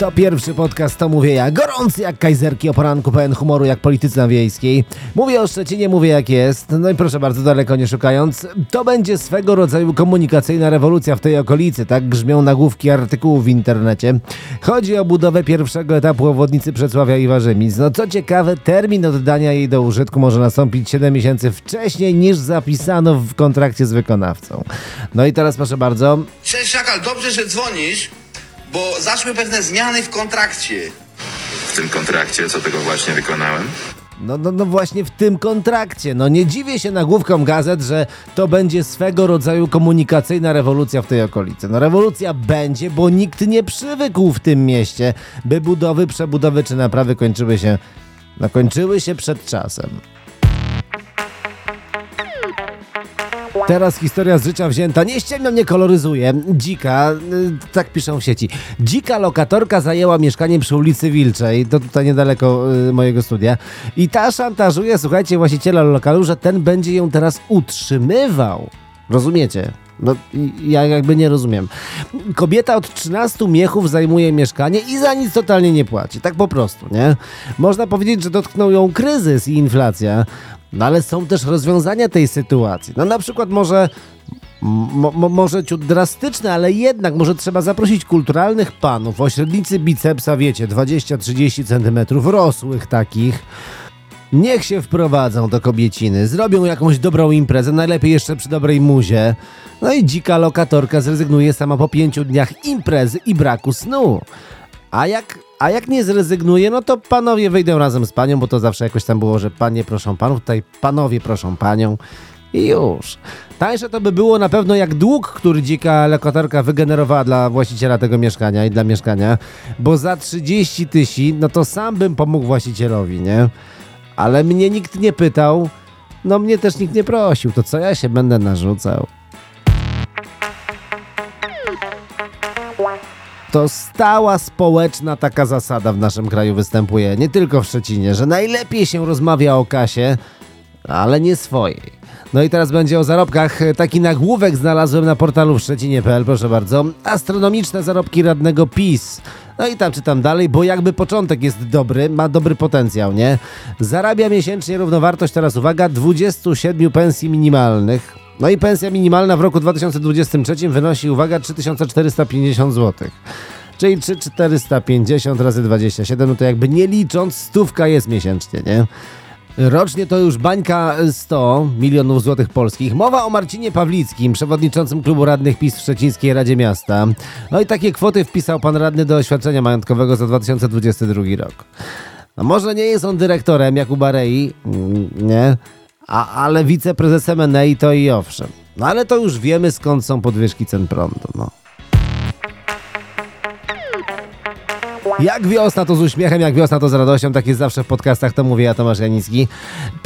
To pierwszy podcast, to mówię ja. Gorący jak kajzerki o poranku, pełen humoru jak politycy na wiejskiej. Mówię o Szczecinie, mówię jak jest. No i proszę bardzo, daleko nie szukając. To będzie swego rodzaju komunikacyjna rewolucja w tej okolicy. Tak grzmią nagłówki artykułów w internecie. Chodzi o budowę pierwszego etapu obwodnicy Przesławia i Warzymic. No co ciekawe, termin oddania jej do użytku może nastąpić 7 miesięcy wcześniej niż zapisano w kontrakcie z wykonawcą. No i teraz proszę bardzo. Cześć Szakal, dobrze, że dzwonisz, bo zaszły pewne zmiany w kontrakcie. W tym kontrakcie, co tego właśnie wykonałem? No, no, no właśnie w tym kontrakcie. No nie dziwię się nagłówkom gazet, że to będzie swego rodzaju komunikacyjna rewolucja w tej okolicy. No rewolucja będzie, bo nikt nie przywykł w tym mieście, by budowy, przebudowy czy naprawy kończyły się, no kończyły się przed czasem. Teraz historia z życia wzięta. Nie ściemniam, nie koloryzuje. Dzika, y, tak piszą w sieci. Dzika lokatorka zajęła mieszkanie przy ulicy Wilczej, to tutaj niedaleko y, mojego studia. I ta szantażuje, słuchajcie, właściciela lokalu, że ten będzie ją teraz utrzymywał. Rozumiecie? No, ja jakby nie rozumiem. Kobieta od 13 miechów zajmuje mieszkanie i za nic totalnie nie płaci. Tak po prostu, nie? Można powiedzieć, że dotknął ją kryzys i inflacja. No ale są też rozwiązania tej sytuacji. No na przykład może Mo, mo, może ciut drastyczne, ale jednak może trzeba zaprosić kulturalnych panów o średnicy bicepsa, wiecie, 20-30 cm, rosłych takich. Niech się wprowadzą do kobieciny, zrobią jakąś dobrą imprezę, najlepiej jeszcze przy dobrej muzie. No i dzika lokatorka zrezygnuje sama po pięciu dniach imprezy i braku snu. A jak, a jak nie zrezygnuje, no to panowie wyjdą razem z panią, bo to zawsze jakoś tam było, że panie proszą panów, tutaj panowie proszą panią i już. Tańsze to by było na pewno jak dług, który dzika lokatorka wygenerowała dla właściciela tego mieszkania i dla mieszkania, bo za 30 tysięcy, no to sam bym pomógł właścicielowi, nie? Ale mnie nikt nie pytał, no mnie też nikt nie prosił, to co ja się będę narzucał? To stała społeczna taka zasada w naszym kraju występuje, nie tylko w Szczecinie, że najlepiej się rozmawia o kasie, ale nie swojej. No i teraz będzie o zarobkach. Taki nagłówek znalazłem na portalu w szczecinie.pl, proszę bardzo. Astronomiczne zarobki radnego PiS. No i tam czytam dalej, bo jakby początek jest dobry, ma dobry potencjał, nie? Zarabia miesięcznie równowartość, teraz uwaga, 27 pensji minimalnych. No i pensja minimalna w roku 2023 wynosi, uwaga, 3450 zł. Czyli 3450 razy 27, no to jakby nie licząc, stówka jest miesięcznie, nie? Rocznie to już bańka 100 milionów złotych polskich. Mowa o Marcinie Pawlickim, przewodniczącym klubu radnych PiS w Szczecińskiej Radzie Miasta. No i takie kwoty wpisał pan radny do oświadczenia majątkowego za 2022 rok. No może nie jest on dyrektorem jak u Barei, mm, nie? A, ale wiceprezesem Enei to i owszem. No ale to już wiemy skąd są podwyżki cen prądu, no. Jak wiosna to z uśmiechem, jak wiosna to z radością, tak jest zawsze w podcastach, to mówię ja Tomasz Janicki.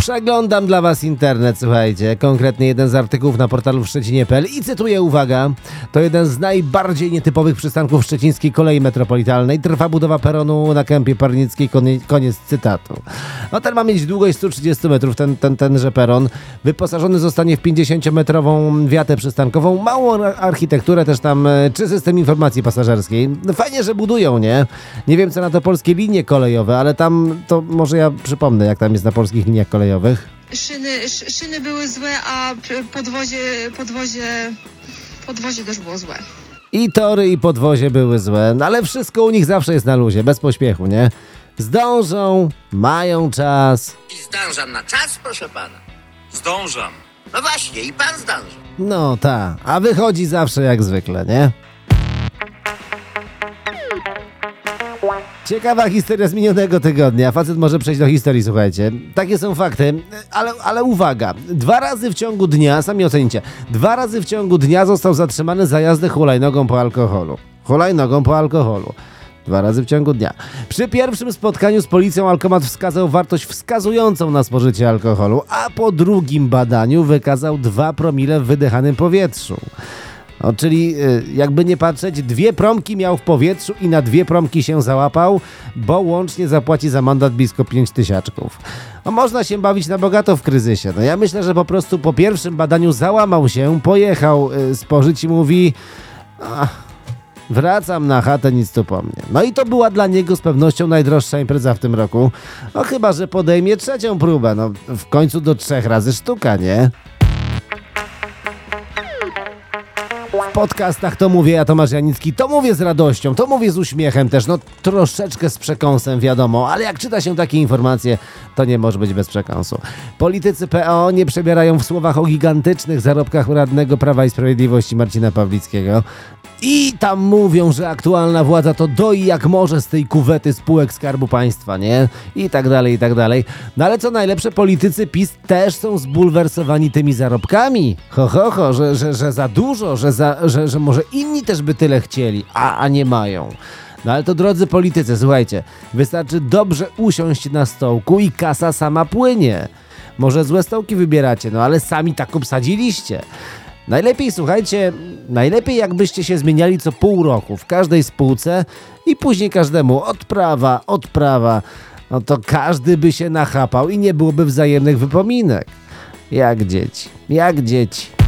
Przeglądam dla was internet, słuchajcie, konkretnie jeden z artykułów na portalu Szczecinie.pl i cytuję, uwaga, to jeden z najbardziej nietypowych przystanków szczecińskiej kolei metropolitalnej. Trwa budowa peronu na kępie Parnickiej, koniec, cytatu. No ten ma mieć długość 130 metrów, ten, ten, tenże peron. Wyposażony zostanie w 50-metrową wiatę przystankową, małą ar- architekturę też tam, e, czy system informacji pasażerskiej. Fajnie, że budują, nie? Nie wiem, co na to polskie linie kolejowe, ale tam, to może ja przypomnę, jak tam jest na polskich liniach kolejowych. Szyny, sz, szyny były złe, a podwozie, podwozie, podwozie też było złe. I tory, i podwozie były złe, no ale wszystko u nich zawsze jest na luzie, bez pośpiechu, nie? Zdążą, mają czas. I zdążam na czas, proszę pana. Zdążam. No właśnie, i pan zdąży. No ta, a wychodzi zawsze jak zwykle, nie? Ciekawa historia z minionego tygodnia. Facet może przejść do historii, słuchajcie. Takie są fakty, ale, ale uwaga. Dwa razy w ciągu dnia, sami ocenicie, dwa razy w ciągu dnia został zatrzymany za jazdę hulajnogą po alkoholu. Hulajnogą po alkoholu. Dwa razy w ciągu dnia. Przy pierwszym spotkaniu z policją alkomat wskazał wartość wskazującą na spożycie alkoholu, a po drugim badaniu wykazał 2 promile w wydychanym powietrzu. No, czyli y, jakby nie patrzeć, dwie promki miał w powietrzu i na dwie promki się załapał, bo łącznie zapłaci za mandat blisko 5 tysiaczków. No, można się bawić na bogato w kryzysie. No, ja myślę, że po prostu po pierwszym badaniu załamał się, pojechał y, spożyć i mówi... "Ach, Wracam na chatę, nic tu po mnie. No i to była dla niego z pewnością najdroższa impreza w tym roku. No chyba, że podejmie trzecią próbę. No w końcu do trzech razy sztuka, nie? W podcastach to mówię ja, Tomasz Janicki, to mówię z radością, to mówię z uśmiechem też, no troszeczkę z przekąsem wiadomo, ale jak czyta się takie informacje, to nie może być bez przekąsu. Politycy PO nie przebierają w słowach o gigantycznych zarobkach radnego Prawa i Sprawiedliwości Marcina Pawlickiego. I tam mówią, że aktualna władza to doi jak może z tej kuwety spółek Skarbu Państwa, nie? I tak dalej, i tak dalej. No ale co najlepsze, politycy PiS też są zbulwersowani tymi zarobkami. Ho, ho, ho, że, że, że za dużo, że, za, że, że może inni też by tyle chcieli, a, a nie mają. No ale to drodzy politycy, słuchajcie, wystarczy dobrze usiąść na stołku i kasa sama płynie. Może złe stołki wybieracie, no ale sami tak obsadziliście. Najlepiej, słuchajcie, najlepiej jakbyście się zmieniali co pół roku w każdej spółce i później każdemu odprawa, odprawa. No to każdy by się nachapał i nie byłoby wzajemnych wypominek. Jak dzieci, jak dzieci.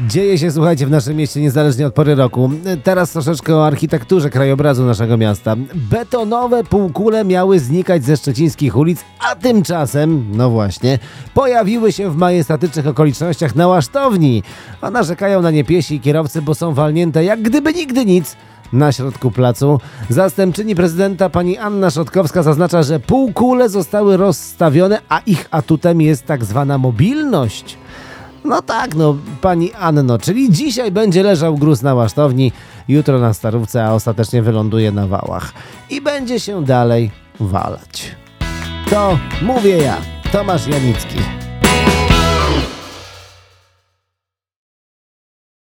Dzieje się, słuchajcie, w naszym mieście niezależnie od pory roku. Teraz troszeczkę o architekturze krajobrazu naszego miasta. Betonowe półkule miały znikać ze szczecińskich ulic, a tymczasem, no właśnie, pojawiły się w majestatycznych okolicznościach na łasztowni. A narzekają na nie piesi i kierowcy, bo są walnięte jak gdyby nigdy nic na środku placu. Zastępczyni prezydenta pani Anna Szotkowska zaznacza, że półkule zostały rozstawione, a ich atutem jest tak zwana mobilność. No tak, no, pani Anno, czyli dzisiaj będzie leżał gruz na łasztowni, jutro na starówce, a ostatecznie wyląduje na wałach. I będzie się dalej walać. To mówię ja, Tomasz Janicki.